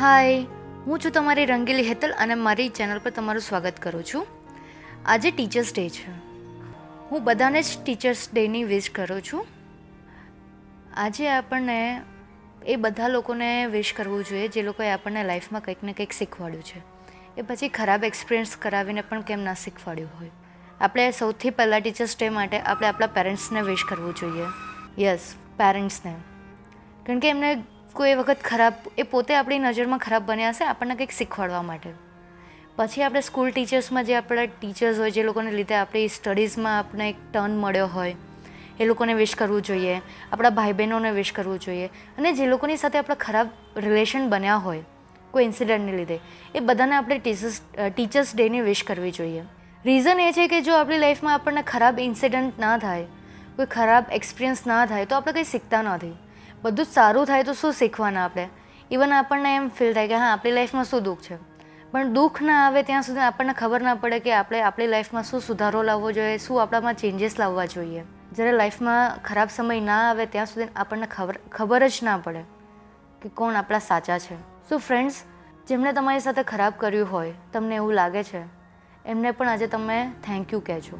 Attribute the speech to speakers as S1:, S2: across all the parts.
S1: હાય, હું છું તમારી રંગીલી હેતલ અને મારી ચેનલ પર તમારું સ્વાગત કરું છું. આજે ટીચર્સ ડે છે. હું બધાને જ ટીચર્સ ડેની વિશ કરું છું. આજે આપણને એ બધા લોકોને વિશ કરવું જોઈએ, જે લોકોએ આપણને લાઈફમાં કંઈક ને કંઈક શીખવાડ્યું છે. એ પછી ખરાબ એક્સપિરિયન્સ કરાવીને પણ કેમ ના શીખવાડ્યું હોય. આપણે સૌથી પહેલાં ટીચર્સ ડે માટે આપણે આપણા પેરેન્ટ્સને વિશ કરવું જોઈએ. યસ, પેરેન્ટ્સને. કારણ કે એમને કોઈ વખત ખરાબ, એ પોતે આપણી નજરમાં ખરાબ બન્યા હશે આપણને કંઈક શીખવાડવા માટે. પછી આપણે સ્કૂલ ટીચર્સમાં જે આપણા ટીચર્સ હોય, જે લોકોને લીધે આપણી સ્ટડીઝમાં આપણે એક ટર્ન મળ્યો હોય, એ લોકોને વિશ કરવું જોઈએ, આપણા ભાઈ બહેનોને વિશ કરવું જોઈએ અને જે લોકોની સાથે આપણા ખરાબ રિલેશન બન્યા હોય, કોઈ ઇન્સિડન્ટને લીધે, એ બધાને આપણે ટીચર્સ ટીચર્સ ડેની વિશ કરવી જોઈએ. રીઝન એ છે કે જો આપણી લાઈફમાં આપણને ખરાબ ઇન્સિડન્ટ ના થાય, કોઈ ખરાબ એક્સપિરિયન્સ ના થાય, તો આપણે કંઈ શીખતા નથી. બધું જ સારું થાય તો શું શીખવાના આપણે? ઇવન આપણને એમ ફીલ થાય કે હા, આપણી લાઈફમાં શું દુઃખ છે? પણ દુઃખ ના આવે ત્યાં સુધી આપણને ખબર ના પડે કે આપણે આપણી લાઈફમાં શું સુધારો લાવવો જોઈએ, શું આપણામાં ચેન્જીસ લાવવા જોઈએ. જ્યારે લાઈફમાં ખરાબ સમય ના આવે ત્યાં સુધી આપણને ખબર ખબર જ ના પડે કે કોણ આપણા સાચા છે. સો ફ્રેન્ડ્સ જેમણે તમારી સાથે ખરાબ કર્યું હોય, તમને એવું લાગે છે, એમને પણ આજે તમે થેન્ક યુ કહેજો.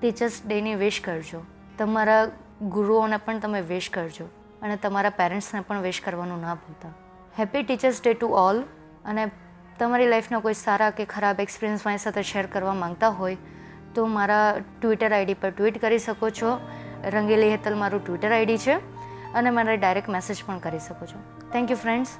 S1: ટીચર્સ ડેની વિશ કરજો. તમારા ગુરુઓને પણ તમે વિશ કરજો. અને તમારા પેરેન્ટ્સને પણ વિશ કરવાનું ના ભૂલતા. Happy teachers day to all અને તમારી લાઈફના કોઈ સારા કે ખરાબ એક્સપિરિયન્સ મારી સાથે શેર કરવા માંગતા હોય, તો મારા ટ્વિટર આઈડી પર ટ્વીટ કરી શકો છો. રંગેલી હેતલ મારું ટ્વિટર આઈડી છે. અને મને ડાયરેક્ટ મેસેજ પણ કરી શકો છો. Thank you friends